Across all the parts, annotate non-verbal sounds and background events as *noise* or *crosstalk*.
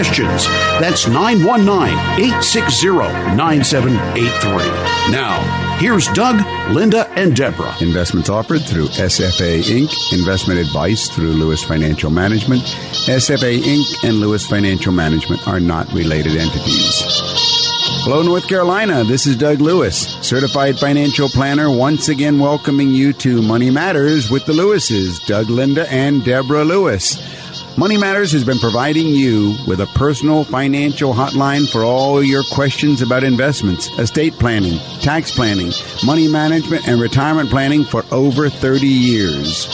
That's 919 860 9783. Now, here's Doug, Linda, and Deborah. Investments offered through SFA Inc., investment advice through Lewis Financial Management. SFA Inc. and Lewis Financial Management are not related entities. Hello, North Carolina. This is Doug Lewis, certified financial planner, once again welcoming you to Money Matters with the Lewises, Doug, Linda, and Deborah Lewis. Money Matters has been providing you with a personal financial hotline for all your questions about investments, estate planning, tax planning, money management, and retirement planning for over 30 years.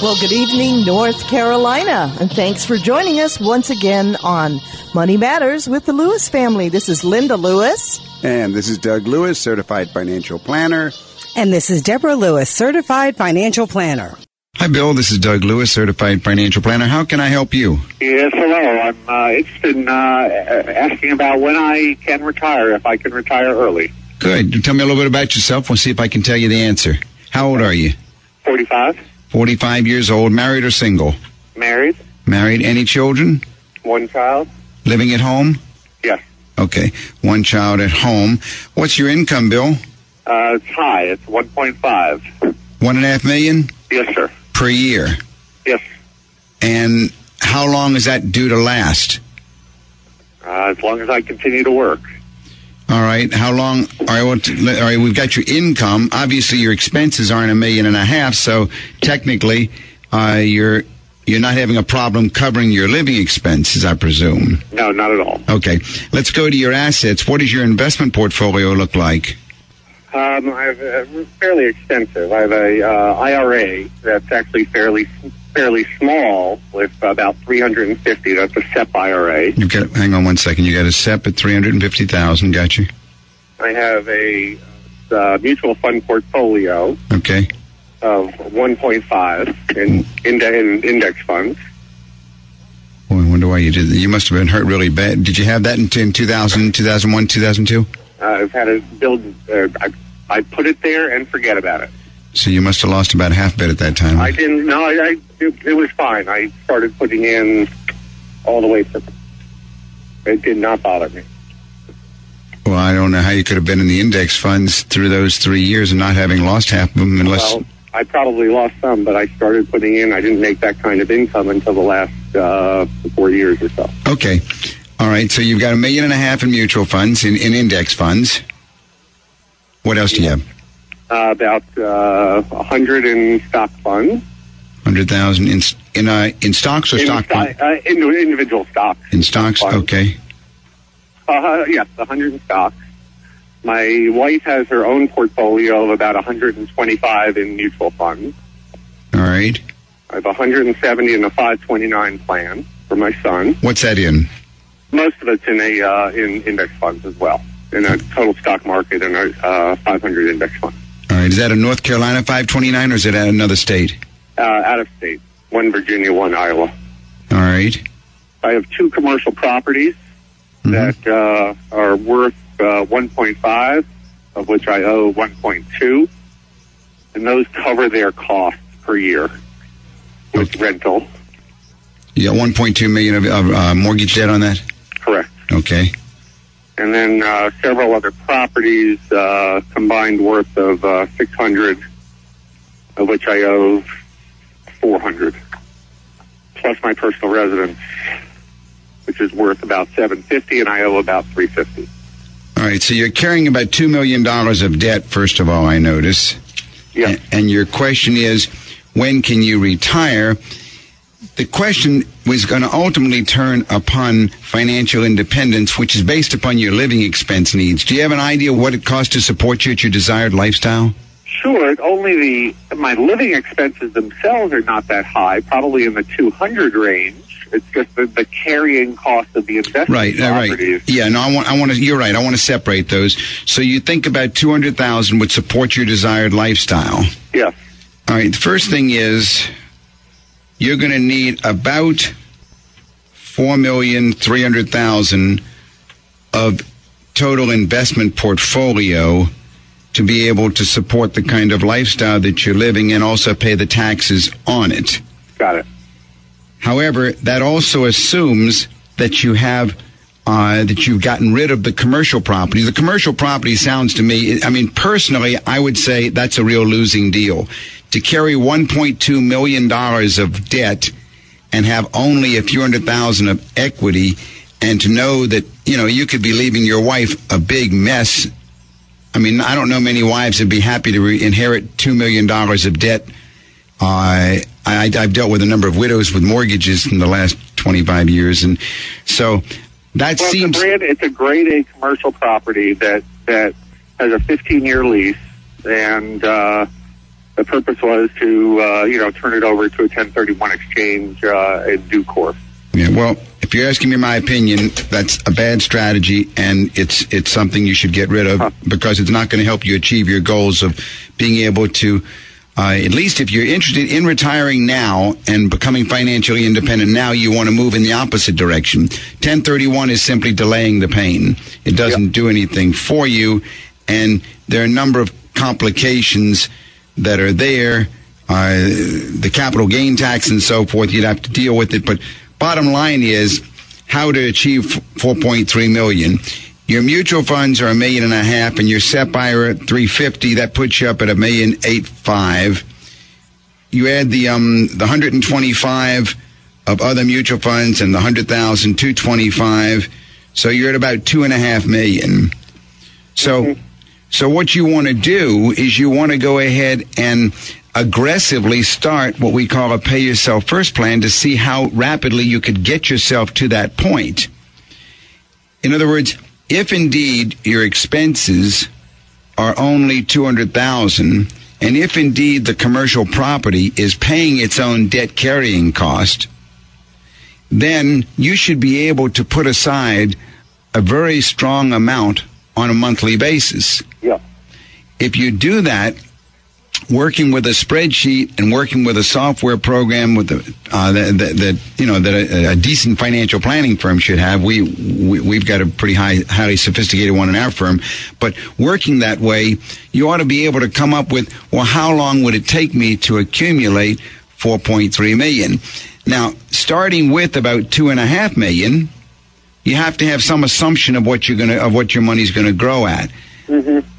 Well, good evening, North Carolina, and thanks for joining us once again on Money Matters with the Lewis family. This is Linda Lewis. And this is Doug Lewis, certified financial planner. And this is Deborah Lewis, certified financial planner. Hi, Bill. This is Doug Lewis, certified financial planner. How can I help you? Yes, hello. I'm uh, interested in uh, asking about when I can retire, if I can retire early. Good. Tell me a little bit about yourself. We'll see if I can tell you the answer. How old are you? 45. 45 years old, married or single? Married. Married. Any children? One child. Living at home? Yes. Okay. One child at home. What's your income, Bill? Uh, it's high. It's 1.5. One and a half million? Yes, sir. Per year? Yes. And how long is that due to last? Uh, as long as I continue to work. All right. How long? All right. Well, all right. We've got your income. Obviously, your expenses aren't a million and a half. So technically, uh, you're you're not having a problem covering your living expenses, I presume. No, not at all. Okay. Let's go to your assets. What does your investment portfolio look like? Um, I have uh, fairly extensive. I have a uh, IRA that's actually fairly fairly small with about 350. That's a SEP IRA. You got hang on one second. You got a SEP at 350,000. Got you. I have a uh, mutual fund portfolio. Okay. Of 1.5 in, in, in index funds. Boy, I wonder why you did that. You must have been hurt really bad. Did you have that in, in 2000, 2001, 2002? Uh, I've had to build. Uh, I, I put it there and forget about it. So you must have lost about half bit at that time. I didn't. No, I, I it, it, was fine. I started putting in all the way through. It did not bother me. Well, I don't know how you could have been in the index funds through those three years and not having lost half of them, unless. Well, I probably lost some, but I started putting in. I didn't make that kind of income until the last uh, four years or so. Okay. All right. So you've got a million and a half in mutual funds, in, in index funds. What else do you have? Uh, about uh, a hundred in stock funds. Hundred thousand in in uh, in stocks or in stock sto- uh, in individual stocks. In stocks, funds. okay. Uh, yes, a hundred in stocks. My wife has her own portfolio of about 125 in mutual funds. All right. I have 170 in a 529 plan for my son. What's that in? Most of it's in a uh, in index funds as well, in a total stock market and a uh, 500 index fund. All right. Is that a North Carolina 529 or is it at another state? Uh, out of state, one Virginia, one Iowa. All right. I have two commercial properties Mhm. that uh, are worth uh, 1.5, of which I owe 1.2, and those cover their costs per year with rental. You got 1.2 million of, of uh, mortgage debt on that. Correct. Okay. And then uh, several other properties uh, combined worth of uh, 600, of which I owe 400, plus my personal residence, which is worth about 750, and I owe about 350. All right. So you're carrying about two million dollars of debt. First of all, I notice. Yeah. A- And your question is, when can you retire? The question was going to ultimately turn upon financial independence, which is based upon your living expense needs. Do you have an idea what it costs to support you at your desired lifestyle? Sure. Only the my living expenses themselves are not that high, probably in the 200 range. It's just the, the carrying cost of the investment Right, uh, right. Yeah, no, I want, I want to. You're right. I want to separate those. So you think about two hundred thousand would support your desired lifestyle. Yes. All right. The first thing is you're going to need about four million three hundred thousand of total investment portfolio to be able to support the kind of lifestyle that you're living and also pay the taxes on it. Got it. However, that also assumes that you have uh, that you've gotten rid of the commercial property. The commercial property sounds to me, I mean, personally, I would say that's a real losing deal. To carry 1.2 million dollars of debt and have only a few hundred thousand of equity, and to know that you know you could be leaving your wife a big mess. I mean, I don't know many wives would be happy to re- inherit two million dollars of debt. Uh, I, I've dealt with a number of widows with mortgages in the last 25 years, and so that Well, seems it's a brand, it's a grade A commercial property that that has a 15 year lease, and uh, the purpose was to uh, you know turn it over to a 1031 exchange uh, in due course. Yeah, well, if you're asking me my opinion, that's a bad strategy, and it's it's something you should get rid of because it's not going to help you achieve your goals of being able to. Uh, at least if you're interested in retiring now and becoming financially independent now, you want to move in the opposite direction. 1031 is simply delaying the pain. It doesn't do anything for you, and there are a number of complications that are there. Uh, the capital gain tax and so forth, you'd have to deal with it. But bottom line is how to achieve 4.3 million. Your mutual funds are a million and a half, and your SEP IRA at 350. That puts you up at a million eight five. You add the um the 125 of other mutual funds and the 100,000, 225. So you're at about two and a half million. So, so what you want to do is you want to go ahead and aggressively start what we call a pay yourself first plan to see how rapidly you could get yourself to that point. In other words, if indeed your expenses are only 200,000 and if indeed the commercial property is paying its own debt carrying cost, then you should be able to put aside a very strong amount on a monthly basis. Yeah. If you do that, working with a spreadsheet and working with a software program with the, uh, that, that, that you know that a, a decent financial planning firm should have. We, we we've got a pretty high, highly sophisticated one in our firm, but working that way, you ought to be able to come up with well, how long would it take me to accumulate 4.3 million? Now, starting with about two and a half million, you have to have some assumption of what you're gonna of what your money's gonna grow at.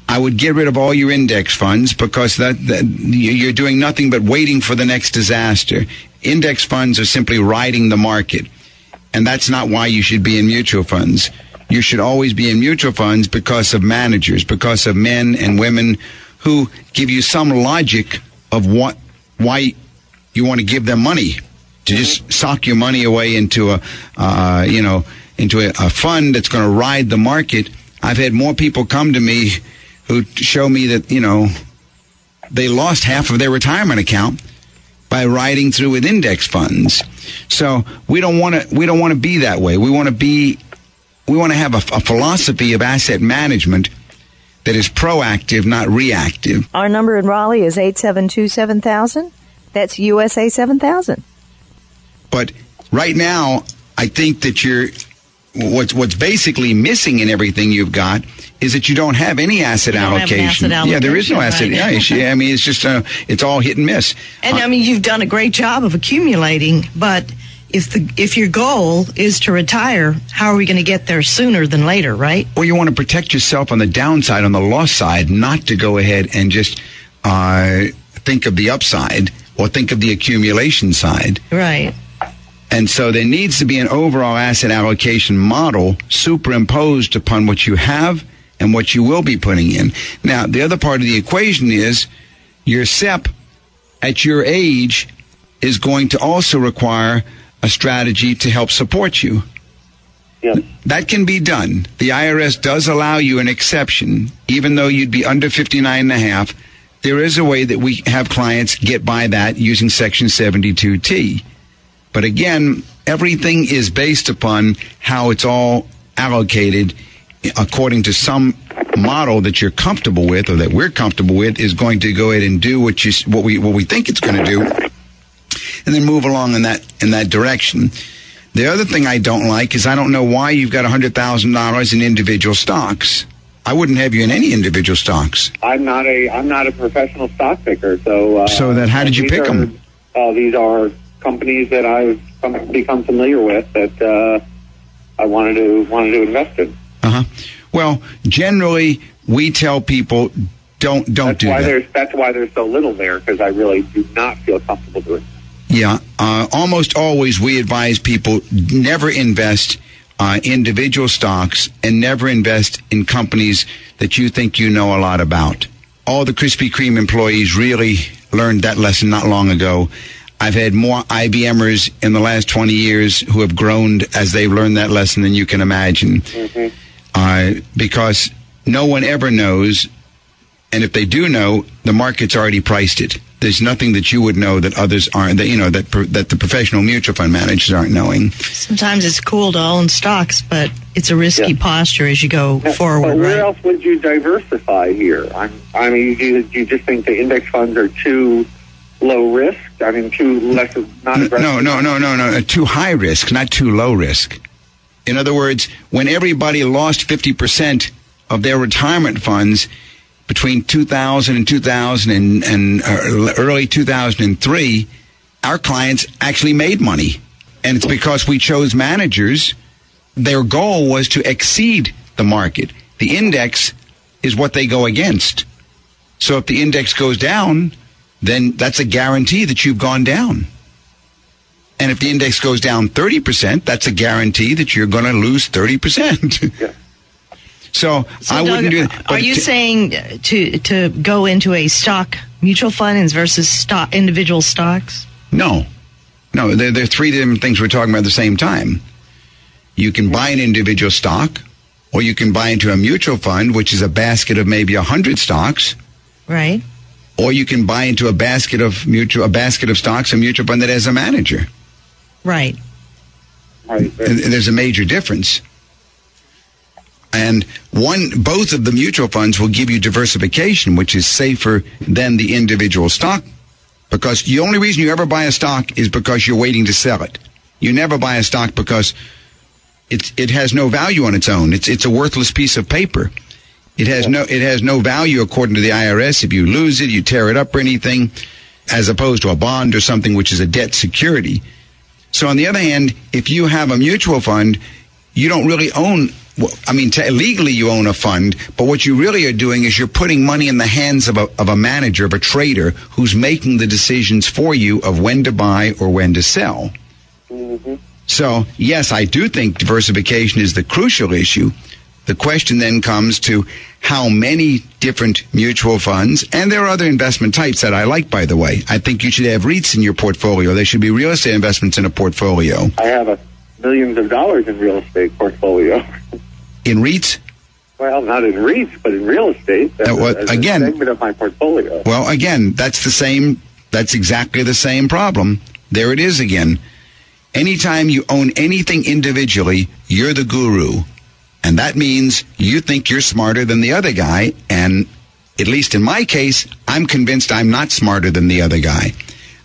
I would get rid of all your index funds because that, that you- you're doing nothing but waiting for the next disaster. Index funds are simply riding the market, and that's not why you should be in mutual funds. You should always be in mutual funds because of managers, because of men and women who give you some logic of what why you want to give them money to just sock your money away into a uh, you know into a, a fund that's going to ride the market. I've had more people come to me who show me that you know they lost half of their retirement account by riding through with index funds. So we don't want to we don't want to be that way. We want to be we want to have a, a philosophy of asset management that is proactive, not reactive. Our number in Raleigh is 872 7000. That's USA 7000. But right now, I think that you're what's what's basically missing in everything you've got is that you don't have any asset don't have an allocation. asset Yeah, there is no allocation, asset. right. Yeah, I mean, it's just uh, it's all hit and miss. And I mean, you've done a great job of accumulating, but if the if your goal is to retire, how are we going to get there sooner than later, right? Well, you want to protect yourself on the downside, on the loss side, not to go ahead and just uh, think of the upside or think of the accumulation side. Right. And so there needs to be an overall asset allocation model superimposed upon what you have and what you will be putting in. Now, the other part of the equation is your SEP at your age is going to also require a strategy to help support you. Yeah. That can be done. The IRS does allow you an exception, even though you'd be under 59 and a half, there is a way that we have clients get by that using Section 72T. But again, everything is based upon how it's all allocated according to some model that you're comfortable with or that we're comfortable with is going to go ahead and do what you what we what we think it's going to do and then move along in that in that direction. The other thing I don't like is I don't know why you've got $100,000 in individual stocks. I wouldn't have you in any individual stocks. I'm not a I'm not a professional stock picker, so uh, So then how did you pick are- 'em? Uh, these are companies that I've come, become familiar with that uh, I wanted to wanted to invest in. Uh-huh. Well, generally we tell people don't don't That's do why that. there's that's why there's so little there because I really do not feel comfortable doing. it. Yeah, uh, almost always we advise people never invest uh, individual stocks and never invest in companies that you think you know a lot about. All the Krispy Kreme employees really learned that lesson not long ago. I've had more IBMers in the last 20 years who have groaned as they've learned that lesson than you can imagine. Uh, because no one ever knows and if they do know, the market's already priced it. There's nothing that you would know that others aren't. That you know that per, that the professional mutual fund managers aren't knowing. Sometimes it's cool to own stocks, but it's a risky Yeah. posture as you go Now, forward, but where right? else would you diversify here? I'm, I mean, do you, do you just think the index funds are too low risk? I mean, too less not N- aggressive? No, no, no, no, no. uh, Too high risk, not too low risk. In other words, when everybody lost 50% of their retirement funds between 2000 and 2000 and, and uh, early 2003, our clients actually made money. And it's because we chose managers. Their goal was to exceed the market. The index is what they go against. So if the index goes down, then that's a guarantee that you've gone down. And if the index goes down 30%, that's a guarantee that you're going to lose 30%. *laughs* Yeah. So, So, I Doug, wouldn't do that. Are you t- saying uh, to to go into a stock mutual fund versus stock individual stocks? No. No, there, there are three different things we're talking about at the same time. You can buy an individual stock, or you can buy into a mutual fund, which is a basket of maybe a hundred stocks, Right. Or you can buy into a basket of mutual, a basket of stocks, a mutual fund that has a manager. Right. Right. And, and there's a major difference. And one, both of the mutual funds will give you diversification, which is safer than the individual stock. Because the only reason you ever buy a stock is because you're waiting to sell it. You never buy a stock because it, it has no value on its own. It's, it's a worthless piece of paper. It has no, it has no value according to the IRS. If you lose it, you tear it up or anything, as opposed to a bond or something which is a debt security. So on the other hand, if you have a mutual fund, you don't really own. well, I mean, te- legally you own a fund, but what you really are doing is you're putting money in the hands of a, of a manager, of a trader, who's making the decisions for you of when to buy or when to sell. Mm-hmm. So, yes, I do think diversification is the crucial issue. The question then comes to how many different mutual funds, and there are other investment types that I like, by the way. I think you should have REITs in your portfolio. There should be real estate investments in a portfolio. I have a millions of dollars in real estate portfolio. *laughs* In REITs, Well, not in REITs, but in real estate. As, what- as again- segment of my portfolio. well, again, that's the same, that's exactly the same problem. There it is again. Anytime you own anything individually, you're the guru. And that means you think you're smarter than the other guy. And at least in my case, I'm convinced I'm not smarter than the other guy.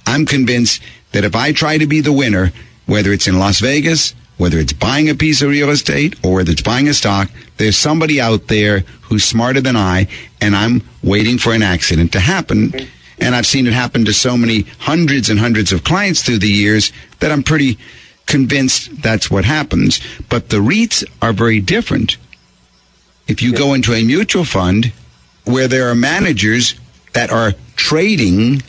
I'm convinced that if I try to be the winner, whether it's in Las Vegas, whether it's buying a piece of real estate or whether it's buying a stock, there's somebody out there who's smarter than I, and I'm waiting for an accident to happen. And I've seen it happen to so many hundreds and hundreds of clients through the years that I'm pretty convinced that's what happens. But the REITs are very different. If you go into a mutual fund where there are managers that are trading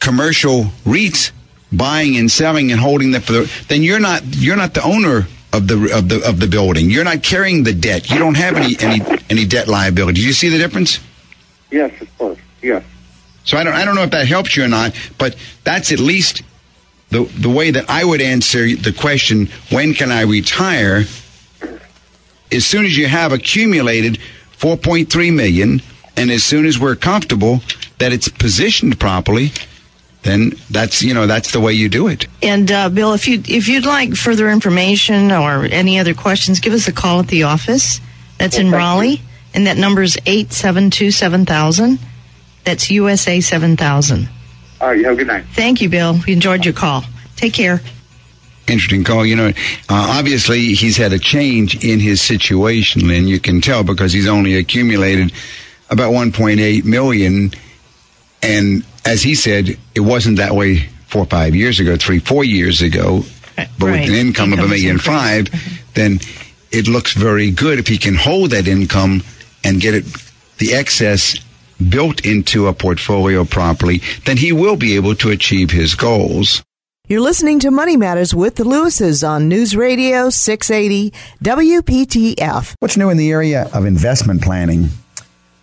commercial REITs, buying and selling and holding them for the, then you're not you're not the owner of the of the of the building. You're not carrying the debt. You don't have any any any debt liability. Do you see the difference? Yes, of course. Yes. So I don't I don't know if that helps you or not, but that's at least the the way that I would answer the question, when can I retire? As soon as you have accumulated 4.3 million and as soon as we're comfortable that it's positioned properly, then that's you know that's the way you do it. And uh, Bill, if you if you'd like further information or any other questions, give us a call at the office. That's in Raleigh, and that number is eight seven two seven thousand. That's USA seven thousand. All right, you have a good night. Thank you, Bill. We enjoyed your call. Take care. Interesting call. You know, uh, obviously he's had a change in his situation, and you can tell because he's only accumulated about 1.8 million, and as he said, it wasn't that way four or five years ago, three, four years ago. But Right. with an income of a Income is million increased. five, then it looks very good if he can hold that income and get it the excess built into a portfolio properly, then he will be able to achieve his goals. You're listening to Money Matters with the Lewises on News Radio 680 WPTF. What's new in the area of investment planning?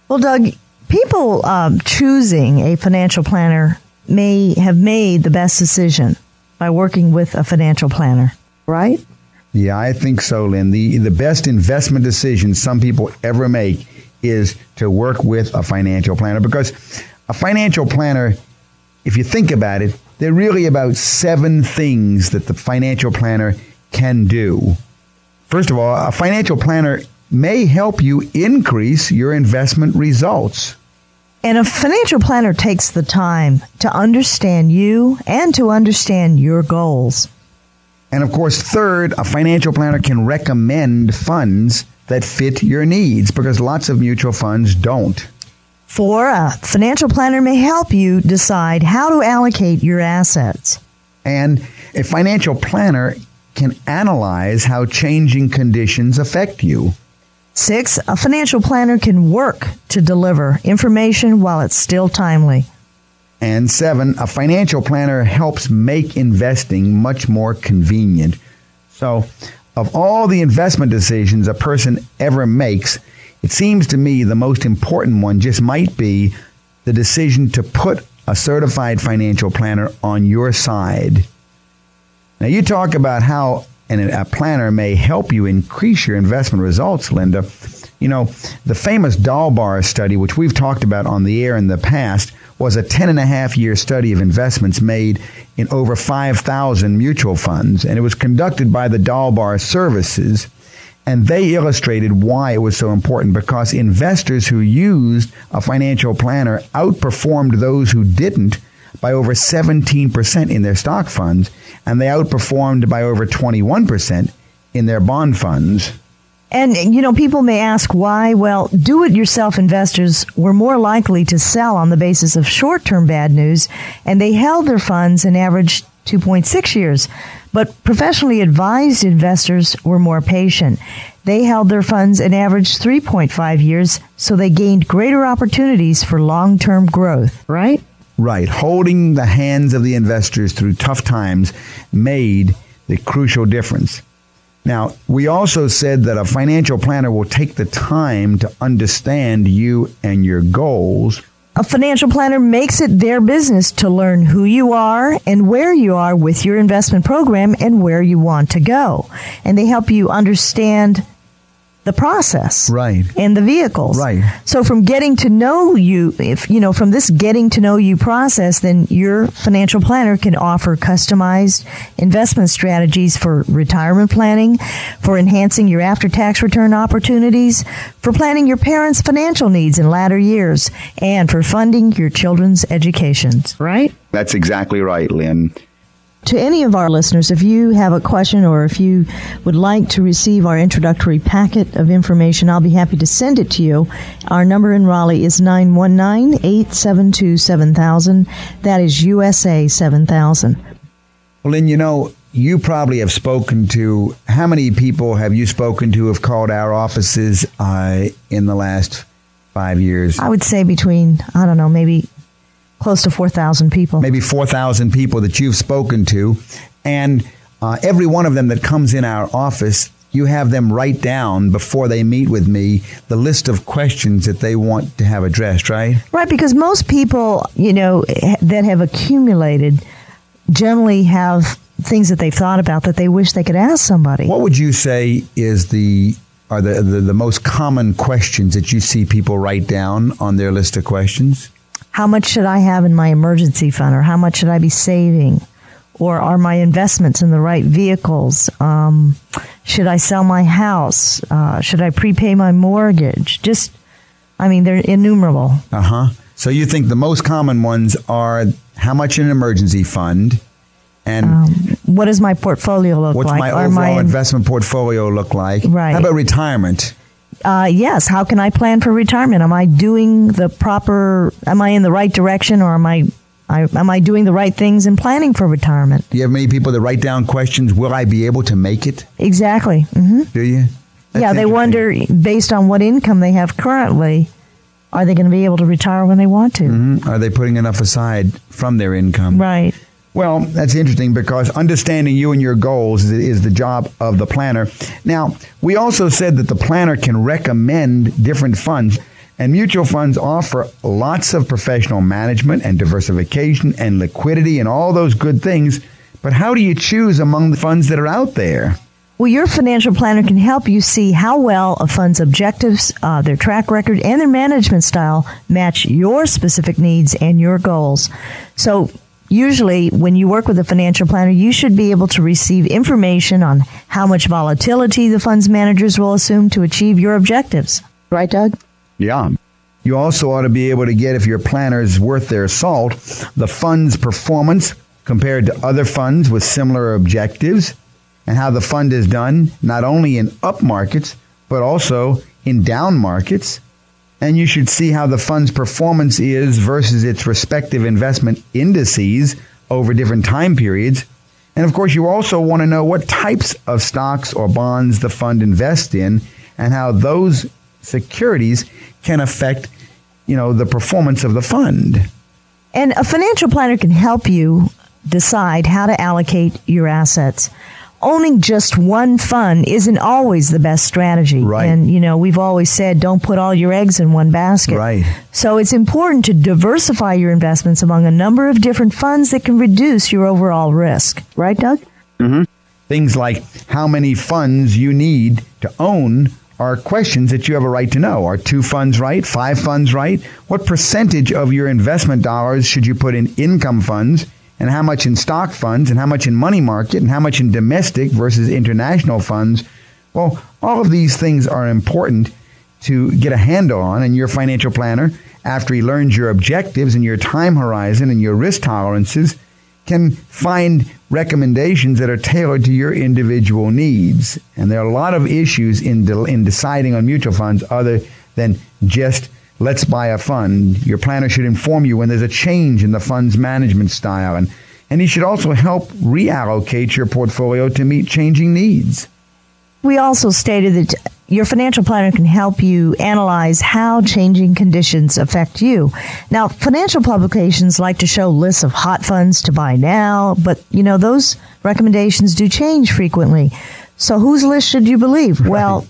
Well, Doug, people um, choosing a financial planner may have made the best decision by working with a financial planner, right? Yeah, I think so, Lynn. The the best investment decision some people ever make is to work with a financial planner because a financial planner, if you think about it, there are really about seven things that the financial planner can do. First of all, a financial planner may help you increase your investment results. And a financial planner takes the time to understand you and to understand your goals. And of course, third, a financial planner can recommend funds that fit your needs because lots of mutual funds don't. Four, a financial planner may help you decide how to allocate your assets. And a financial planner can analyze how changing conditions affect you. Six, a financial planner can work to deliver information while it's still timely. And seven, a financial planner helps make investing much more convenient. So, of all the investment decisions a person ever makes, it seems to me the most important one just might be the decision to put a certified financial planner on your side. Now, you talk about how a planner may help you increase your investment results, Linda. You know, the famous Dalbar study, which we've talked about on the air in the past, was a 10 and a half year study of investments made in over 5,000 mutual funds, and it was conducted by the Dalbar Services. And they illustrated why it was so important because investors who used a financial planner outperformed those who didn't by over 17% in their stock funds, and they outperformed by over 21% in their bond funds. And, you know, people may ask why. Well, do it yourself investors were more likely to sell on the basis of short term bad news, and they held their funds an average 2.6 years. But professionally advised investors were more patient. They held their funds an average 3.5 years, so they gained greater opportunities for long term growth, right? Right. Holding the hands of the investors through tough times made the crucial difference. Now, we also said that a financial planner will take the time to understand you and your goals. A financial planner makes it their business to learn who you are and where you are with your investment program and where you want to go. And they help you understand the process. Right. And the vehicles. Right. So from getting to know you, if, you know, from this getting to know you process, then your financial planner can offer customized investment strategies for retirement planning, for enhancing your after tax return opportunities, for planning your parents' financial needs in latter years, and for funding your children's educations. Right? That's exactly right, Lynn. To any of our listeners, if you have a question or if you would like to receive our introductory packet of information, I'll be happy to send it to you. Our number in Raleigh is 919-872-7000. That is USA 7000. Well, Lynn, you know, you probably have spoken to how many people have you spoken to have called our offices uh, in the last five years? I would say between, I don't know, maybe close to 4,000 people. maybe 4,000 people that you've spoken to, and uh, every one of them that comes in our office, you have them write down before they meet with me the list of questions that they want to have addressed, right? Right, because most people, you know, that have accumulated generally have things that they've thought about that they wish they could ask somebody. What would you say is the are the, the, the most common questions that you see people write down on their list of questions? How much should I have in my emergency fund or how much should I be saving? Or are my investments in the right vehicles? Um, should I sell my house? Uh, should I prepay my mortgage? Just, I mean, they're innumerable. Uh huh. So you think the most common ones are how much in an emergency fund, and Um, what does my portfolio look what's like? What's my overall in- investment portfolio look like? Right. How about retirement? Uh, yes. How can I plan for retirement? Am I doing the proper? Am I in the right direction, or am I, I am I doing the right things in planning for retirement? Do you have many people that write down questions? Will I be able to make it? Exactly. Mm-hmm. Do you? That's yeah, they wonder based on what income they have currently, are they going to be able to retire when they want to? Mhm. Are they putting enough aside from their income? Right. Well, that's interesting because understanding you and your goals is, the job of the planner. Now, we also said that the planner can recommend different funds, and mutual funds offer lots of professional management and diversification and liquidity and all those good things. But how do you choose among the funds that are out there? Well, your financial planner can help you see how well a fund's objectives, uh, their track record, and their management style match your specific needs and your goals. So, usually, when you work with a financial planner, you should be able to receive information on how much volatility the fund's managers will assume to achieve your objectives. Right, Doug? Yeah. You also ought to be able to get, if your planner is worth their salt, the fund's performance compared to other funds with similar objectives and how the fund is done not only in up markets, but also in down markets. And you should see how the fund's performance is versus its respective investment indices over different time periods. And of course, you also want to know what types of stocks or bonds the fund invests in and how those securities can affect, you know, the performance of the fund. And a financial planner can help you decide how to allocate your assets. Owning just one fund isn't always the best strategy. Right. And, you know, we've always said don't put all your eggs in one basket. Right. So it's important to diversify your investments among a number of different funds that can reduce your overall risk. Right, Doug? Mm-hmm. Things like how many funds you need to own are questions that you have a right to know. Are two funds right? Five funds right? What percentage of your investment dollars should you put in income funds? And how much in stock funds? And how much in money market? And how much in domestic versus international funds? Well, all of these things are important to get a handle on, and your financial planner, after he learns your objectives and your time horizon and your risk tolerances, can find recommendations that are tailored to your individual needs. And there are a lot of issues in de- in deciding on mutual funds other than just let's buy a fund. Your planner should inform you when there's a change in the fund's management style and and he should also help reallocate your portfolio to meet changing needs. We also stated that your financial planner can help you analyze how changing conditions affect you. Now, financial publications like to show lists of hot funds to buy now, but you know, those recommendations do change frequently. So whose list should you believe? Well,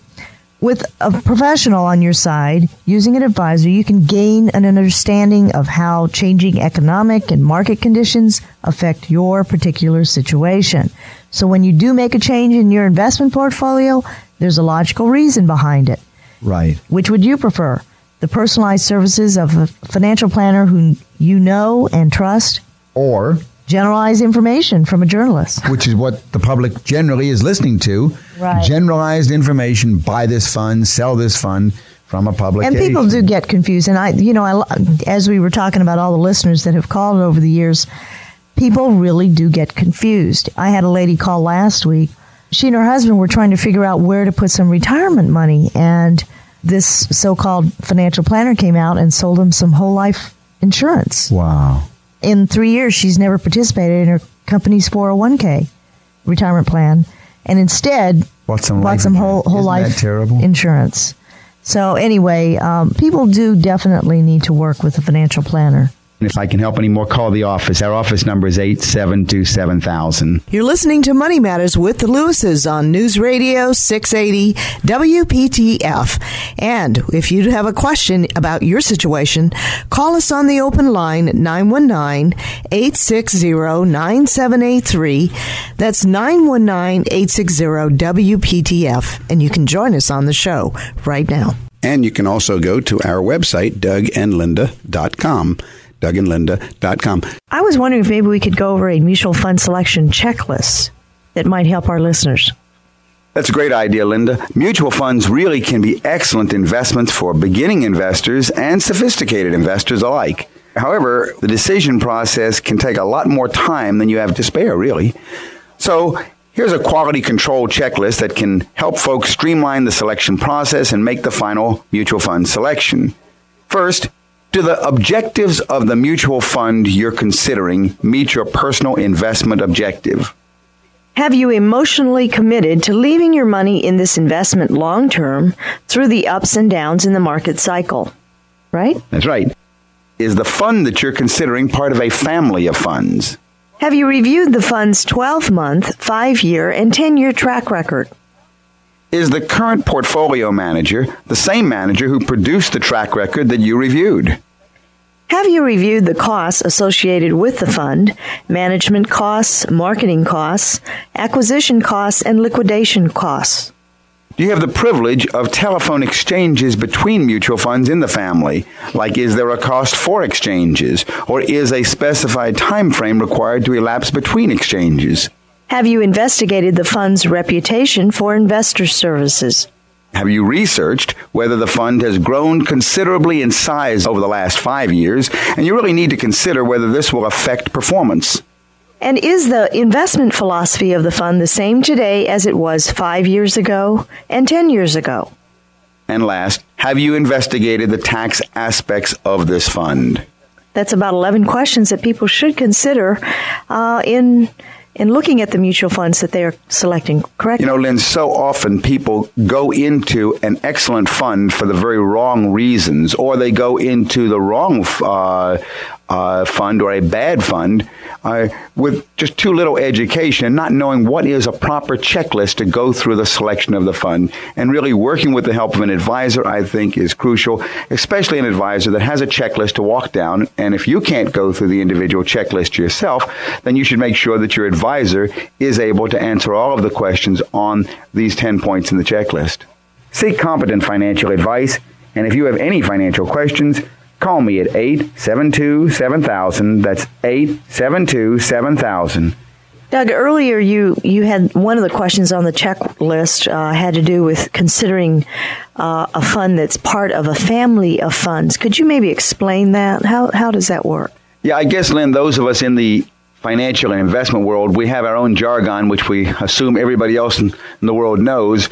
with a professional on your side, using an advisor, you can gain an understanding of how changing economic and market conditions affect your particular situation. So when you do make a change in your investment portfolio, there's a logical reason behind it. Right. Which would you prefer? The personalized services of a financial planner who you know and trust, Or generalized information from a journalist. which is what the public generally is listening to. Right. Generalized information, buy this fund, sell this fund from a public. And people do get confused. And I, you know, I, as we were talking about all the listeners that have called over the years, people really do get confused. I had a lady call last week. She and her husband were trying to figure out where to put some retirement money. And this so called financial planner came out and sold them some whole life insurance. Wow. In three years, she's never participated in her company's 401k retirement plan. And instead, Bought some bought life some whole, whole life insurance. So anyway, um, people do definitely need to work with a financial planner. And if I can help any more, call the office. Our office number is 872 7000. You're listening to Money Matters with the Lewises on News Radio 680 WPTF. And if you have a question about your situation, call us on the open line 919-860-9783. That's 919-860-WPTF. And you can join us on the show right now. And you can also go to our website, dougandlinda.com. DougAndLinda.com. I was wondering if maybe we could go over a mutual fund selection checklist that might help our listeners. That's a great idea, Linda. Mutual funds really can be excellent investments for beginning investors and sophisticated investors alike. However, the decision process can take a lot more time than you have to spare, really. So, here's a quality control checklist that can help folks streamline the selection process and make the final mutual fund selection. First, do the objectives of the mutual fund you're considering meet your personal investment objective? Have you emotionally committed to leaving your money in this investment long term through the ups and downs in the market cycle? Right? That's right. Is the fund that you're considering part of a family of funds? Have you reviewed the fund's 12 month, 5 year, and 10 year track record? Is the current portfolio manager the same manager who produced the track record that you reviewed? Have you reviewed the costs associated with the fund, management costs, marketing costs, acquisition costs, and liquidation costs? Do you have the privilege of telephone exchanges between mutual funds in the family? Like, is there a cost for exchanges? Or is a specified time frame required to elapse between exchanges? Have you investigated the fund's reputation for investor services? Have you researched whether the fund has grown considerably in size over the last five years? And you really need to consider whether this will affect performance. And is the investment philosophy of the fund the same today as it was five years ago and 10 years ago? And last, have you investigated the tax aspects of this fund? That's about 11 questions that people should consider uh, in in looking at the mutual funds that they are selecting, correct? You know, Lynn, so often people go into an excellent fund for the very wrong reasons, or they go into the wrong uh, uh, fund or a bad fund uh, with just too little education, not knowing what is a proper checklist to go through the selection of the fund. And really working with the help of an advisor, I think, is crucial, especially an advisor that has a checklist to walk down. And if you can't go through the individual checklist yourself, then you should make sure that your advisor is able to answer all of the questions on these 10 points in the checklist. Seek competent financial advice. And if you have any financial questions, Call me at 872 7000. That's 872 7000. Doug, earlier you, you had one of the questions on the checklist uh, had to do with considering uh, a fund that's part of a family of funds. Could you maybe explain that? How, how does that work? Yeah, I guess, Lynn, those of us in the financial and investment world, we have our own jargon, which we assume everybody else in, in the world knows.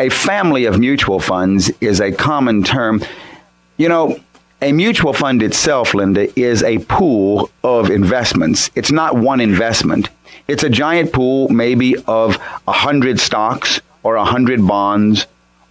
A family of mutual funds is a common term. You know, a mutual fund itself, Linda, is a pool of investments. It's not one investment. It's a giant pool, maybe of a hundred stocks or a hundred bonds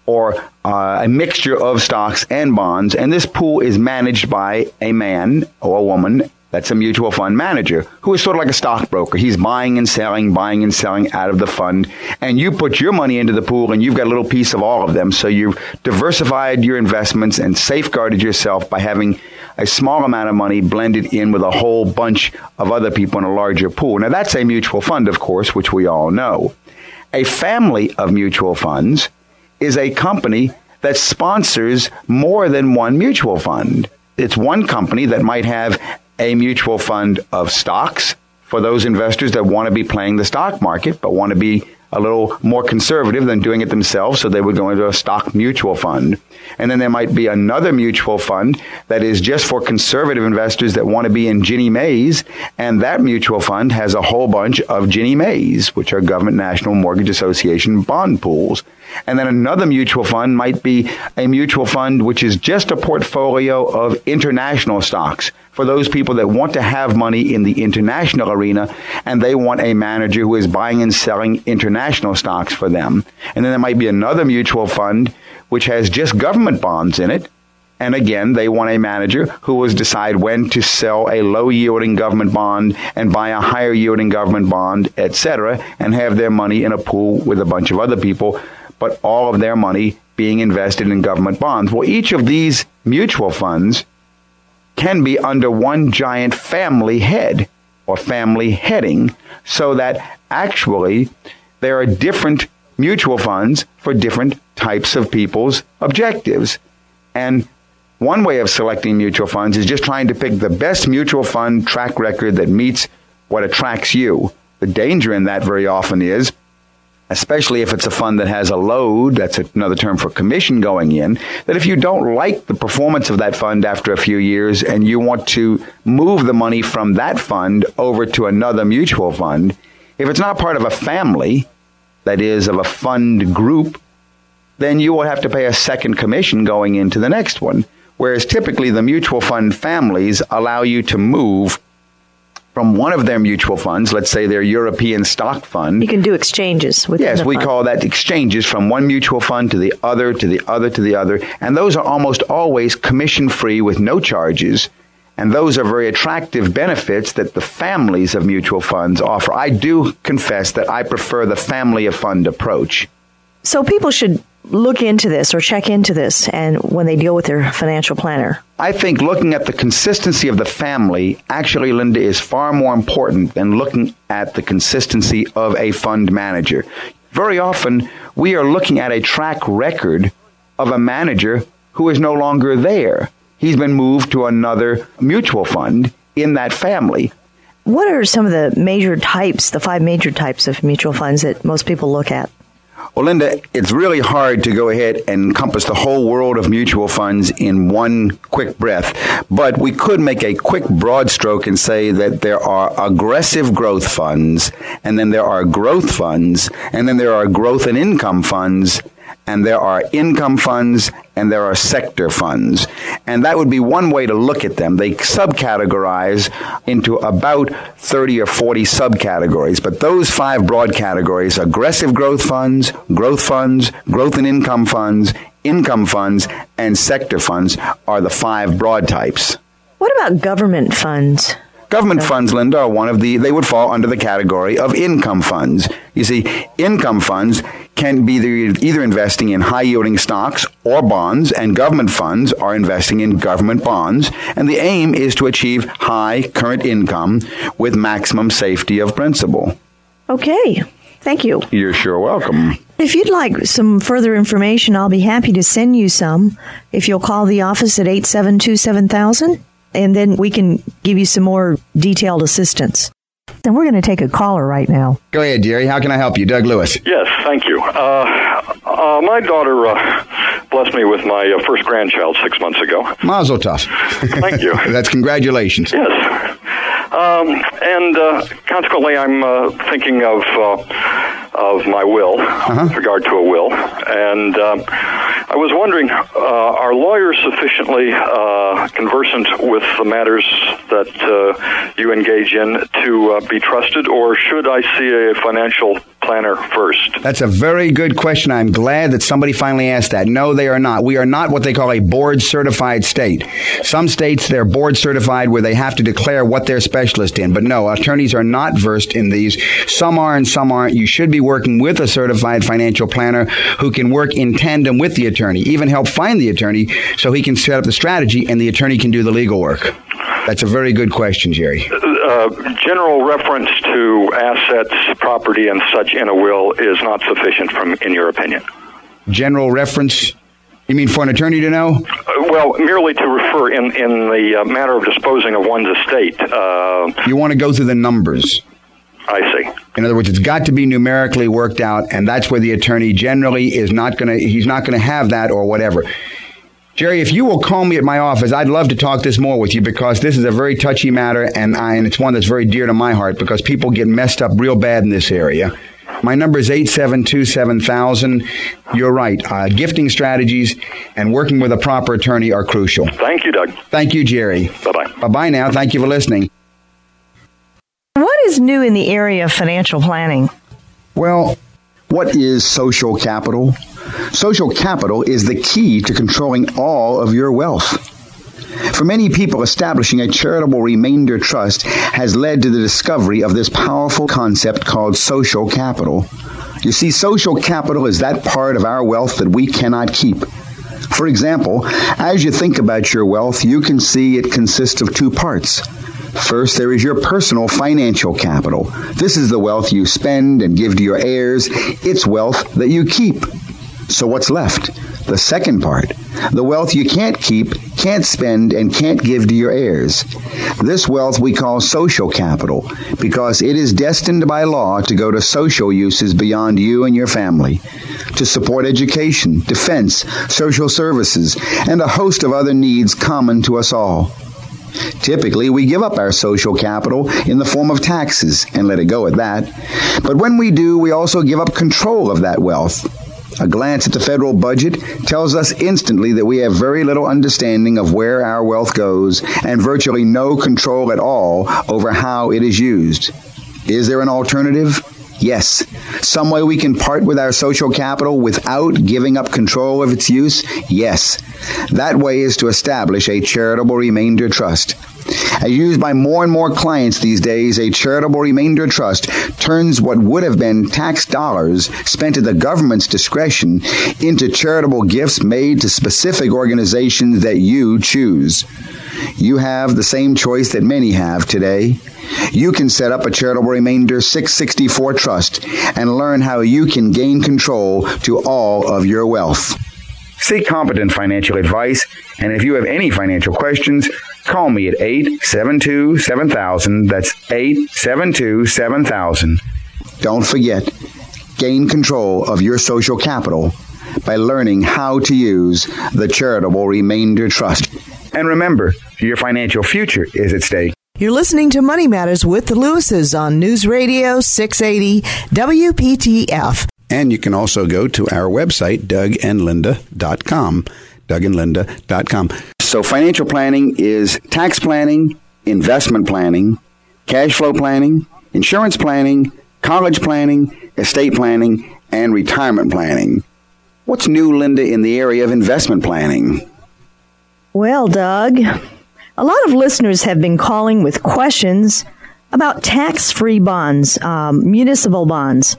or uh, a mixture of stocks and bonds. And this pool is managed by a man or a woman that's a mutual fund manager who is sort of like a stockbroker. He's buying and selling, buying and selling out of the fund. And you put your money into the pool and you've got a little piece of all of them. So you've diversified your investments and safeguarded yourself by having a small amount of money blended in with a whole bunch of other people in a larger pool. Now that's a mutual fund, of course, which we all know. A family of mutual funds is a company that sponsors more than one mutual fund. It's one company that might have a mutual fund of stocks for those investors that want to be playing the stock market but want to be a little more conservative than doing it themselves, so they would go into a stock mutual fund. And then there might be another mutual fund that is just for conservative investors that want to be in Ginnie Maes, and that mutual fund has a whole bunch of Ginnie Maes, which are Government National Mortgage Association bond pools. And then another mutual fund might be a mutual fund which is just a portfolio of international stocks for those people that want to have money in the international arena and they want a manager who is buying and selling international stocks for them. And then there might be another mutual fund which has just government bonds in it. And again, they want a manager who will decide when to sell a low yielding government bond and buy a higher yielding government bond, etc., and have their money in a pool with a bunch of other people but all of their money being invested in government bonds. Well, each of these mutual funds can be under one giant family head or family heading so that actually there are different mutual funds for different types of people's objectives. And One way of selecting mutual funds is just trying to pick the best mutual fund track record that meets what attracts you. The danger in that very often is especially if it's a fund that has a load, that's another term for commission going in, that if you don't like the performance of that fund after a few years and you want to move the money from that fund over to another mutual fund, if it's not part of a family, that is, of a fund group, then you will have to pay a second commission going into the next one. Whereas typically the mutual fund families allow you to move from one of their mutual funds, let's say their European stock fund. You can do exchanges with Yes, we fund. call that exchanges from one mutual fund to the other, to the other, to the other. And those are almost always commission free with no charges. And those are very attractive benefits that the families of mutual funds offer. I do confess that I prefer the family of fund approach. So people should look into this or check into this and when they deal with their financial planner? I think looking at the consistency of the family actually, Linda, is far more important than looking at the consistency of a fund manager. Very often, we are looking at a track record of a manager who is no longer there. He's been moved to another mutual fund in that family. What are some of the major types, the five major types of mutual funds that most people look at? Well, Linda, it's really hard to go ahead and encompass the whole world of mutual funds in one quick breath, but we could make a quick broad stroke and say that there are aggressive growth funds, and then there are growth funds, and then there are growth and income funds, and there are income funds and there are sector funds. And that would be one way to look at them. They subcategorize into about 30 or 40 subcategories. But those five broad categories aggressive growth funds, growth funds, growth and income funds, income funds, and sector funds are the five broad types. What about government funds? Government funds, Linda, are one of the, they would fall under the category of income funds. You see, income funds can be either investing in high yielding stocks or bonds, and government funds are investing in government bonds. And the aim is to achieve high current income with maximum safety of principal. Okay. Thank you. You're sure welcome. If you'd like some further information, I'll be happy to send you some if you'll call the office at 872 7000 and then we can give you some more detailed assistance. And we're going to take a caller right now. Go ahead, Jerry. How can I help you? Doug Lewis. Yes, thank you. Uh, uh, my daughter uh, blessed me with my uh, first grandchild six months ago. Mazel tov. thank you. *laughs* That's congratulations. Yes. Um, and uh, consequently, I'm uh, thinking of of my will uh-huh. with regard to a will. And um, I was wondering, uh, are lawyers sufficiently uh, conversant with the matters that uh, you engage in to uh, be trusted, or should I see a financial planner first? That's a very good question. I'm glad that somebody finally asked that. No, they are not. We are not what they call a board certified state. Some states, they're board certified where they have to declare what they're specialist in. But no, attorneys are not versed in these. Some are and some aren't. You should be working with a certified financial planner who can work in tandem with the attorney, even help find the attorney so he can set up the strategy and the attorney can do the legal work. That's a very good question, Jerry. Uh, general reference to assets, property, and such in a will is not sufficient, from in your opinion. General reference. You mean for an attorney to know? Uh, well, merely to refer in in the uh, matter of disposing of one's estate. Uh, you want to go through the numbers. I see. In other words, it's got to be numerically worked out, and that's where the attorney generally is not going to. He's not going to have that or whatever. Jerry, if you will call me at my office, I'd love to talk this more with you because this is a very touchy matter, and, I, and it's one that's very dear to my heart because people get messed up real bad in this area. My number is 8727000. You're right. Uh, gifting strategies and working with a proper attorney are crucial. Thank you, Doug. Thank you, Jerry. Bye bye. Bye bye now. Thank you for listening. What is new in the area of financial planning? Well, what is social capital? Social capital is the key to controlling all of your wealth. For many people, establishing a charitable remainder trust has led to the discovery of this powerful concept called social capital. You see, social capital is that part of our wealth that we cannot keep. For example, as you think about your wealth, you can see it consists of two parts. First, there is your personal financial capital. This is the wealth you spend and give to your heirs. It's wealth that you keep. So what's left? The second part. The wealth you can't keep, can't spend and can't give to your heirs. This wealth we call social capital because it is destined by law to go to social uses beyond you and your family, to support education, defense, social services, and a host of other needs common to us all. Typically, we give up our social capital in the form of taxes and let it go at that. But when we do, we also give up control of that wealth. A glance at the federal budget tells us instantly that we have very little understanding of where our wealth goes and virtually no control at all over how it is used. Is there an alternative? Yes. Some way we can part with our social capital without giving up control of its use? Yes. That way is to establish a charitable remainder trust. As used by more and more clients these days, a charitable remainder trust turns what would have been tax dollars spent at the government's discretion into charitable gifts made to specific organizations that you choose. You have the same choice that many have today. You can set up a charitable remainder 664 trust and learn how you can gain control to all of your wealth. Seek competent financial advice, and if you have any financial questions, call me at 872 7000. That's 872 7000. Don't forget, gain control of your social capital by learning how to use the Charitable Remainder Trust. And remember, your financial future is at stake. You're listening to Money Matters with the Lewises on News Radio 680 WPTF. And you can also go to our website, dougandlinda.com. Dougandlinda.com. So, financial planning is tax planning, investment planning, cash flow planning, insurance planning, college planning, estate planning, and retirement planning. What's new, Linda, in the area of investment planning? Well, Doug, a lot of listeners have been calling with questions about tax free bonds, um, municipal bonds.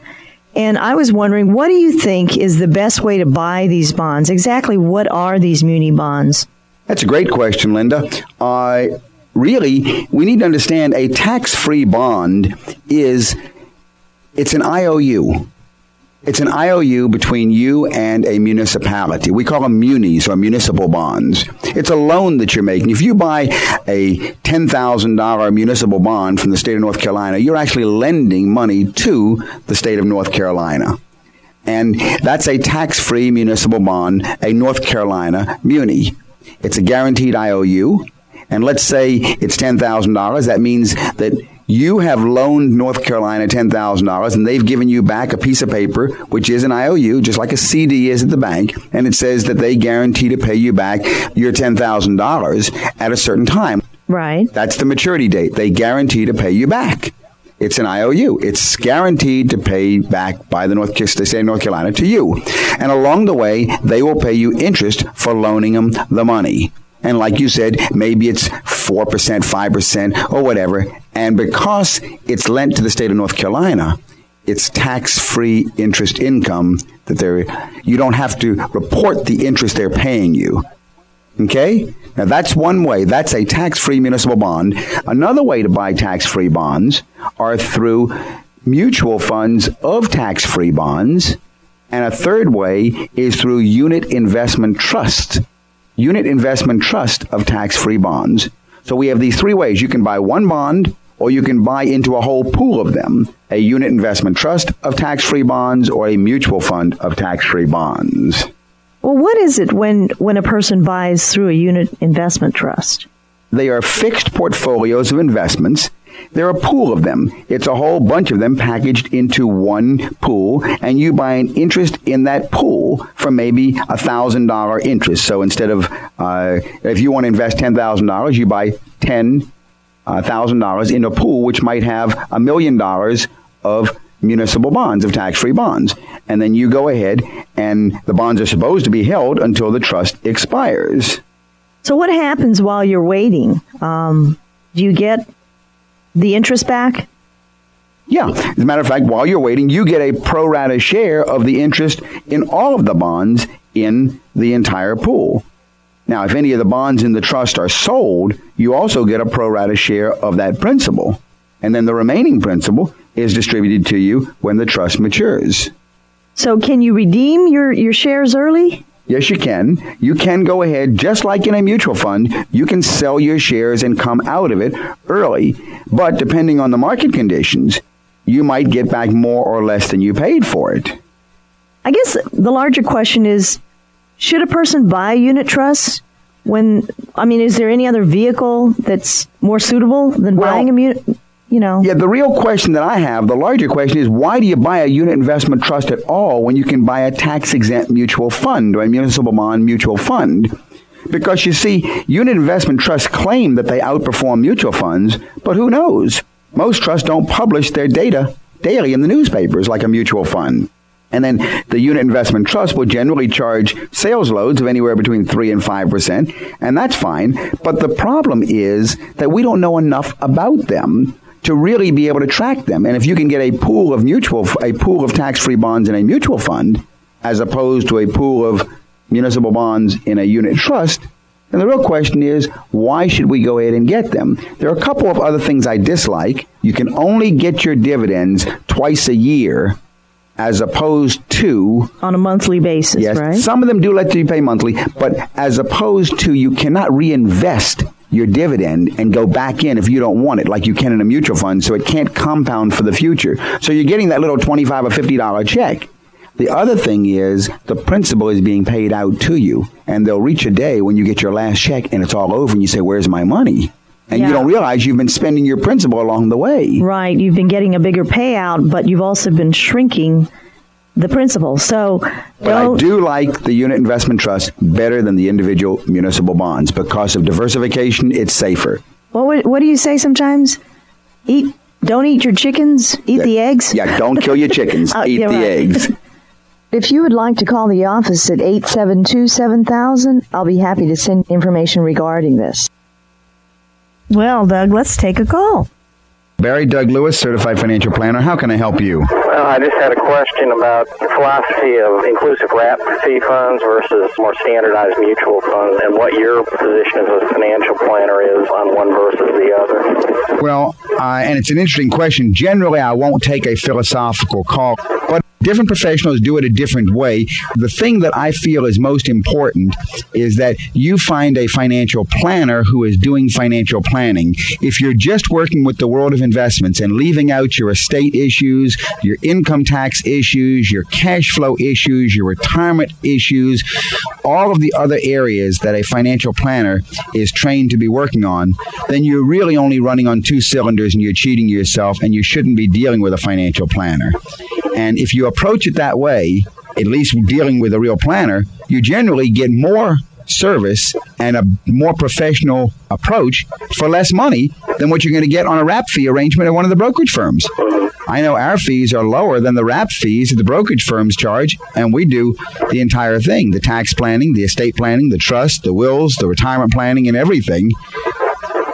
And I was wondering, what do you think is the best way to buy these bonds? Exactly what are these muni bonds? That's a great question, Linda. Uh, really, we need to understand a tax-free bond is it's an IOU. It's an IOU between you and a municipality. We call them munis or municipal bonds. It's a loan that you're making. If you buy a $10,000 municipal bond from the state of North Carolina, you're actually lending money to the state of North Carolina. And that's a tax free municipal bond, a North Carolina muni. It's a guaranteed IOU. And let's say it's $10,000. That means that you have loaned North Carolina $10,000 and they've given you back a piece of paper, which is an IOU, just like a CD is at the bank. And it says that they guarantee to pay you back your $10,000 at a certain time. Right. That's the maturity date. They guarantee to pay you back. It's an IOU. It's guaranteed to pay back by the North State of North Carolina to you. And along the way, they will pay you interest for loaning them the money. And like you said, maybe it's 4%, 5%, or whatever. And because it's lent to the state of North Carolina, it's tax-free interest income that they're, you don't have to report the interest they're paying you. Okay? Now that's one way. That's a tax-free municipal bond. Another way to buy tax-free bonds are through mutual funds of tax-free bonds. And a third way is through unit investment trust. Unit investment trust of tax-free bonds. So we have these three ways. You can buy one bond or you can buy into a whole pool of them. A unit investment trust of tax-free bonds or a mutual fund of tax-free bonds. Well, what is it when, when a person buys through a unit investment trust? They are fixed portfolios of investments. They're a pool of them. It's a whole bunch of them packaged into one pool, and you buy an interest in that pool for maybe a thousand dollar interest. So instead of uh, if you want to invest ten thousand dollars, you buy ten uh, dollars in a pool which might have a million dollars of municipal bonds, of tax free bonds. And then you go ahead and the bonds are supposed to be held until the trust expires. So, what happens while you're waiting? Um, do you get the interest back? Yeah. As a matter of fact, while you're waiting, you get a pro rata share of the interest in all of the bonds in the entire pool. Now, if any of the bonds in the trust are sold, you also get a pro rata share of that principal. And then the remaining principal is distributed to you when the trust matures. So, can you redeem your, your shares early? Yes, you can. You can go ahead, just like in a mutual fund, you can sell your shares and come out of it early. But depending on the market conditions, you might get back more or less than you paid for it. I guess the larger question is should a person buy unit trust when, I mean, is there any other vehicle that's more suitable than well, buying a unit? You know. Yeah, the real question that I have, the larger question is why do you buy a unit investment trust at all when you can buy a tax exempt mutual fund or a municipal bond mutual fund? Because you see, unit investment trusts claim that they outperform mutual funds, but who knows? Most trusts don't publish their data daily in the newspapers like a mutual fund. And then the unit investment trust will generally charge sales loads of anywhere between 3 and 5%, and that's fine. But the problem is that we don't know enough about them to really be able to track them. And if you can get a pool of mutual, a pool of tax-free bonds in a mutual fund, as opposed to a pool of municipal bonds in a unit trust, then the real question is, why should we go ahead and get them? There are a couple of other things I dislike. You can only get your dividends twice a year as opposed to on a monthly basis, yes, right? Some of them do let you pay monthly, but as opposed to you cannot reinvest your dividend and go back in if you don't want it, like you can in a mutual fund, so it can't compound for the future. So you're getting that little twenty-five or fifty dollar check. The other thing is the principal is being paid out to you, and they'll reach a day when you get your last check and it's all over, and you say, "Where's my money?" And yeah. you don't realize you've been spending your principal along the way. Right. You've been getting a bigger payout, but you've also been shrinking the principal. So, but I do like the unit investment trust better than the individual municipal bonds because of diversification. It's safer. What what do you say sometimes? Eat. Don't eat your chickens. Eat yeah, the eggs. Yeah, don't kill your chickens. uh, *laughs* eat the right. eggs. *laughs* If you would like to call the office at 872 7000, I'll be happy to send information regarding this. Well, Doug, let's take a call. Barry Doug Lewis, certified financial planner. How can I help you? Well, I just had a question about the philosophy of inclusive wrap fee funds versus more standardized mutual funds and what your position as a financial planner is on one versus the other. Well, uh, and it's an interesting question. Generally, I won't take a philosophical call, but different professionals do it a different way. The thing that I feel is most important is that you find a financial planner who is doing financial planning. If you're just working with the world of investments and leaving out your estate issues, your income tax issues, your cash flow issues, your retirement issues, all of the other areas that a financial planner is trained to be working on, then you're really only running on two cylinders and you're cheating yourself and you shouldn't be dealing with a financial planner. And if you approach it that way, at least dealing with a real planner, you generally get more service and a more professional approach for less money than what you're going to get on a wrap fee arrangement at one of the brokerage firms. I know our fees are lower than the wrap fees that the brokerage firms charge, and we do the entire thing the tax planning, the estate planning, the trust, the wills, the retirement planning, and everything.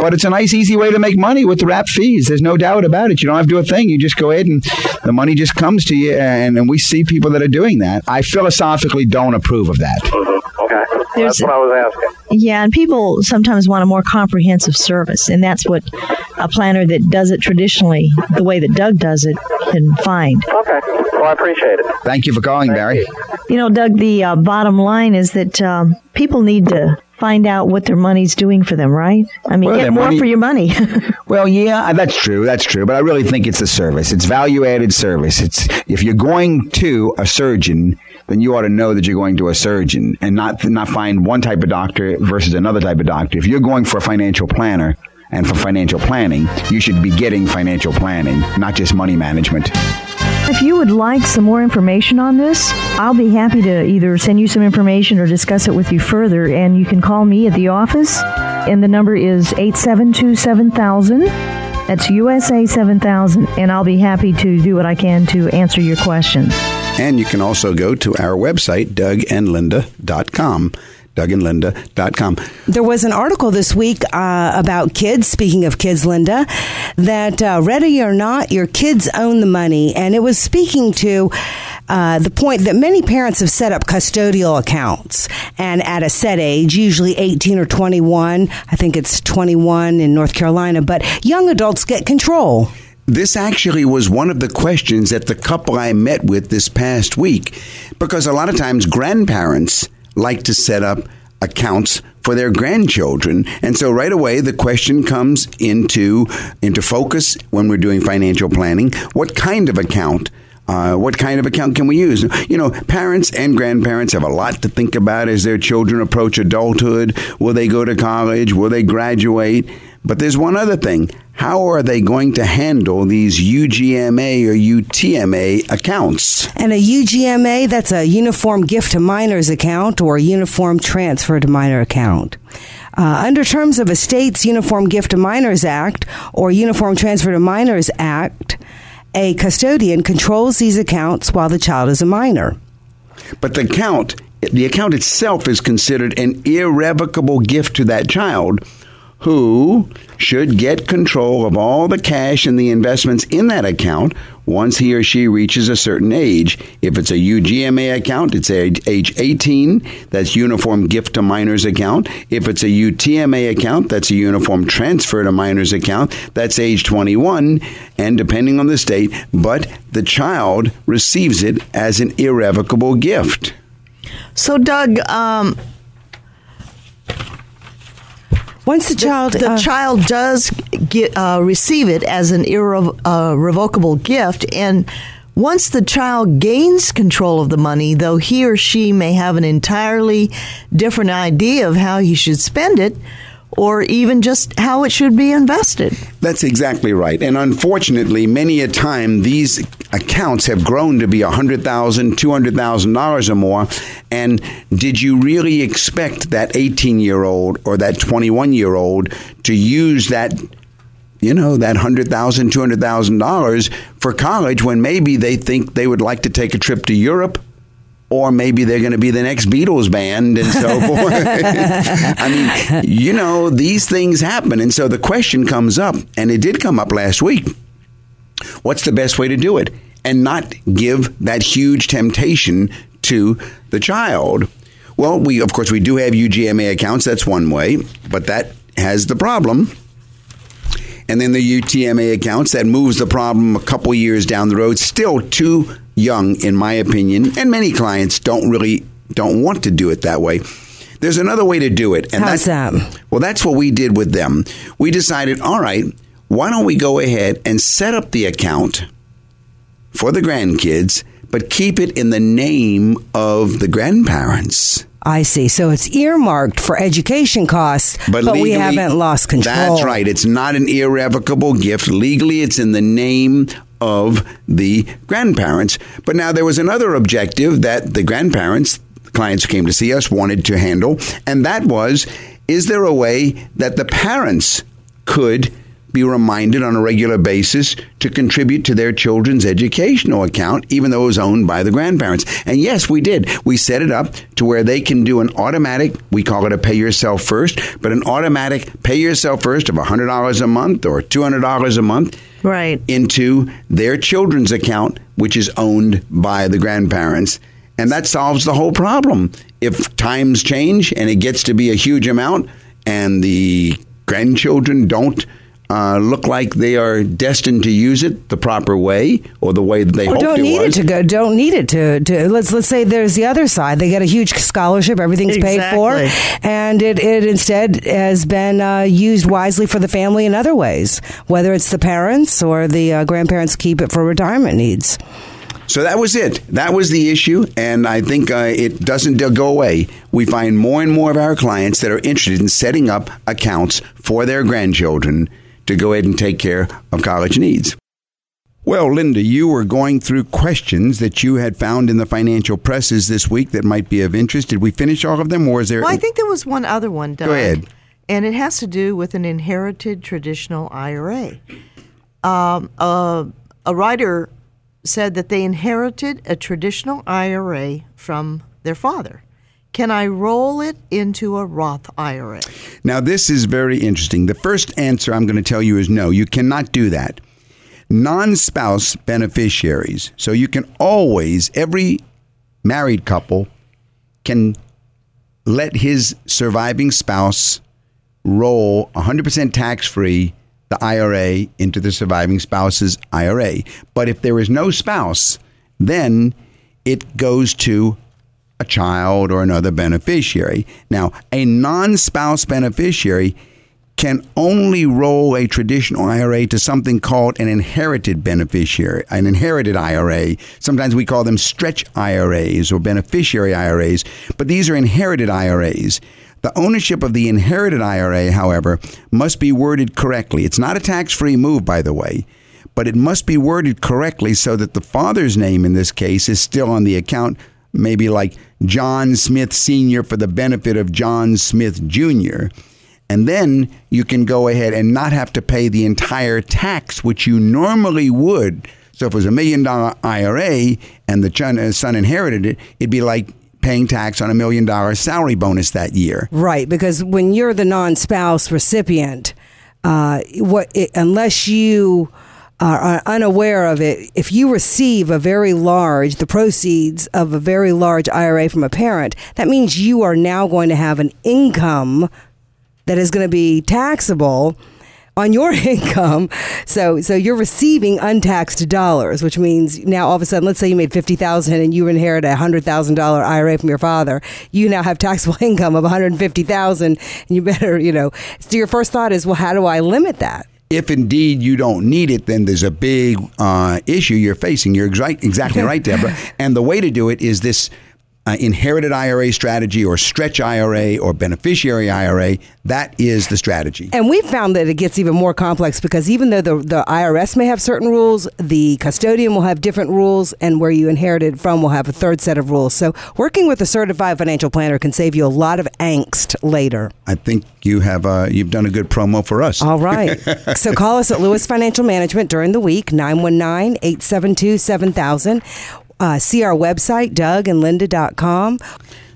But it's a nice, easy way to make money with the wrap fees. There's no doubt about it. You don't have to do a thing. You just go ahead and the money just comes to you. And, and we see people that are doing that. I philosophically don't approve of that. Mm-hmm. Okay. There's, that's what I was asking. Yeah, and people sometimes want a more comprehensive service, and that's what a planner that does it traditionally, the way that Doug does it, can find. Okay. Well, I appreciate it. Thank you for calling, Thank Barry. You. you. know, Doug, the uh, bottom line is that um, people need to find out what their money's doing for them, right? I mean, well, get more money, for your money. *laughs* well, yeah, uh, that's true. That's true. But I really think it's a service. It's value added service. It's if you're going to a surgeon, then you ought to know that you're going to a surgeon and not not find one type of doctor versus another type of doctor. If you're going for a financial planner and for financial planning, you should be getting financial planning, not just money management. If you would like some more information on this, I'll be happy to either send you some information or discuss it with you further. And you can call me at the office, and the number is 872 7000. That's USA 7000, and I'll be happy to do what I can to answer your questions. And you can also go to our website, dougandlinda.com dougandlinda.com. There was an article this week uh, about kids, speaking of kids, Linda, that uh, ready or not, your kids own the money. And it was speaking to uh, the point that many parents have set up custodial accounts. And at a set age, usually 18 or 21, I think it's 21 in North Carolina, but young adults get control. This actually was one of the questions that the couple I met with this past week, because a lot of times grandparents like to set up accounts for their grandchildren. And so right away the question comes into into focus when we're doing financial planning. What kind of account? Uh, what kind of account can we use? You know, parents and grandparents have a lot to think about as their children approach adulthood. Will they go to college? Will they graduate? But there's one other thing. How are they going to handle these UGMA or UTMA accounts? And a UGMA, that's a Uniform Gift to Minors account or Uniform Transfer to Minor account. Uh, under terms of a state's Uniform Gift to Minors Act or Uniform Transfer to Minors Act, a custodian controls these accounts while the child is a minor. But the account, the account itself is considered an irrevocable gift to that child who should get control of all the cash and the investments in that account once he or she reaches a certain age. If it's a UGMA account, it's age, age 18, that's Uniform Gift to Minors account. If it's a UTMA account, that's a Uniform Transfer to Minors account, that's age 21, and depending on the state, but the child receives it as an irrevocable gift. So, Doug, um, once the child the, uh, child does get uh, receive it as an irrevocable uh, gift, and once the child gains control of the money, though he or she may have an entirely different idea of how he should spend it, or even just how it should be invested. That's exactly right. And unfortunately, many a time these accounts have grown to be $100,000, $200,000 or more. And did you really expect that 18 year old or that 21 year old to use that you know, that $100,000, $200,000 for college when maybe they think they would like to take a trip to Europe or maybe they're going to be the next Beatles band and so *laughs* forth. I mean, you know, these things happen. And so the question comes up, and it did come up last week what's the best way to do it? And not give that huge temptation to the child. Well, we of course we do have UGMA accounts. That's one way, but that has the problem. And then the UTMA accounts that moves the problem a couple years down the road. Still too young, in my opinion, and many clients don't really don't want to do it that way. There's another way to do it, and How's that's that? well, that's what we did with them. We decided, all right, why don't we go ahead and set up the account for the grandkids, but keep it in the name of the grandparents. I see. So it's earmarked for education costs, but, but legally, we haven't lost control. That's right. It's not an irrevocable gift. Legally, it's in the name of the grandparents. But now there was another objective that the grandparents, clients who came to see us, wanted to handle, and that was is there a way that the parents could be reminded on a regular basis to contribute to their children's educational account, even though it was owned by the grandparents. And yes, we did. We set it up to where they can do an automatic, we call it a pay yourself first, but an automatic pay yourself first of $100 a month or $200 a month right. into their children's account, which is owned by the grandparents. And that solves the whole problem. If times change and it gets to be a huge amount and the grandchildren don't uh, look like they are destined to use it the proper way or the way that they or hoped don't it need was. it to go. Don't need it to, to. Let's let's say there's the other side. They get a huge scholarship. Everything's exactly. paid for, and it, it instead has been uh, used wisely for the family in other ways. Whether it's the parents or the uh, grandparents keep it for retirement needs. So that was it. That was the issue, and I think uh, it doesn't go away. We find more and more of our clients that are interested in setting up accounts for their grandchildren to go ahead and take care of college needs. Well, Linda, you were going through questions that you had found in the financial presses this week that might be of interest. Did we finish all of them, or is there? Well, I think there was one other one. Doug, Go ahead. And it has to do with an inherited traditional IRA. Um, uh, a writer said that they inherited a traditional IRA from their father. Can I roll it into a Roth IRA? Now, this is very interesting. The first answer I'm going to tell you is no, you cannot do that. Non spouse beneficiaries, so you can always, every married couple can let his surviving spouse roll 100% tax free the IRA into the surviving spouse's IRA. But if there is no spouse, then it goes to a child or another beneficiary. Now, a non spouse beneficiary can only roll a traditional IRA to something called an inherited beneficiary, an inherited IRA. Sometimes we call them stretch IRAs or beneficiary IRAs, but these are inherited IRAs. The ownership of the inherited IRA, however, must be worded correctly. It's not a tax free move, by the way, but it must be worded correctly so that the father's name in this case is still on the account, maybe like John Smith Sr. for the benefit of John Smith Jr. And then you can go ahead and not have to pay the entire tax, which you normally would. So if it was a million dollar IRA and the son inherited it, it'd be like paying tax on a million dollar salary bonus that year. Right, because when you're the non spouse recipient, uh, what it, unless you are unaware of it, if you receive a very large, the proceeds of a very large IRA from a parent, that means you are now going to have an income that is going to be taxable on your *laughs* income. So so you're receiving untaxed dollars, which means now all of a sudden, let's say you made fifty thousand and you inherit a hundred thousand dollar IRA from your father, you now have taxable *laughs* income of one hundred fifty thousand, and you better you know. So your first thought is, well, how do I limit that? If indeed you don't need it, then there's a big uh, issue you're facing. You're exa- exactly right, Deborah. *laughs* And the way to do it is this uh, inherited IRA strategy or stretch IRA or beneficiary IRA. That is the strategy. And we found that it gets even more complex because even though the, the IRS may have certain rules, the custodian will have different rules, and where you inherited from will have a third set of rules. So working with a certified financial planner can save you a lot of angst later. I think you have uh, you've done a good promo for us. All right. *laughs* so call us at Lewis Financial Management during the week, 919 872 7000 uh, see our website, dougandlinda.com.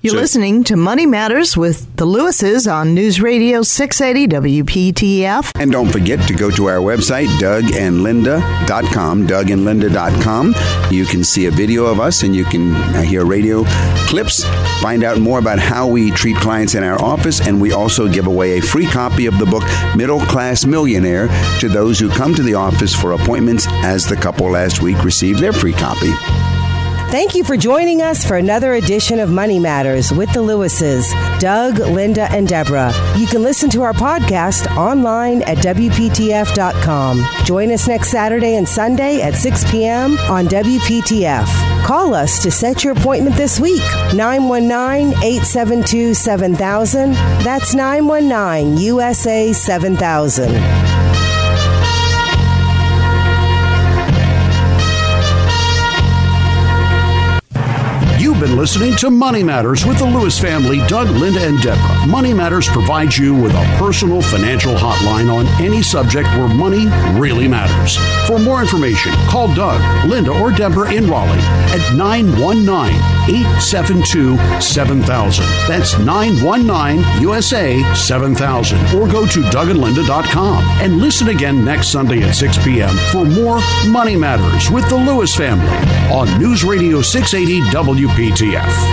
You're so, listening to Money Matters with the Lewises on News Radio 680 WPTF. And don't forget to go to our website, dougandlinda.com, dougandlinda.com. You can see a video of us and you can uh, hear radio clips, find out more about how we treat clients in our office, and we also give away a free copy of the book Middle Class Millionaire to those who come to the office for appointments, as the couple last week received their free copy. Thank you for joining us for another edition of Money Matters with the Lewises, Doug, Linda, and Deborah. You can listen to our podcast online at WPTF.com. Join us next Saturday and Sunday at 6 p.m. on WPTF. Call us to set your appointment this week. 919 872 7000. That's 919 USA 7000. Been listening to Money Matters with the Lewis family, Doug, Linda, and Deborah. Money Matters provides you with a personal financial hotline on any subject where money really matters. For more information, call Doug, Linda, or Deborah in Raleigh at 919 872 7000. That's 919 USA 7000. Or go to dougandlinda.com and listen again next Sunday at 6 p.m. for more Money Matters with the Lewis family on News Radio 680 WP. WPTF.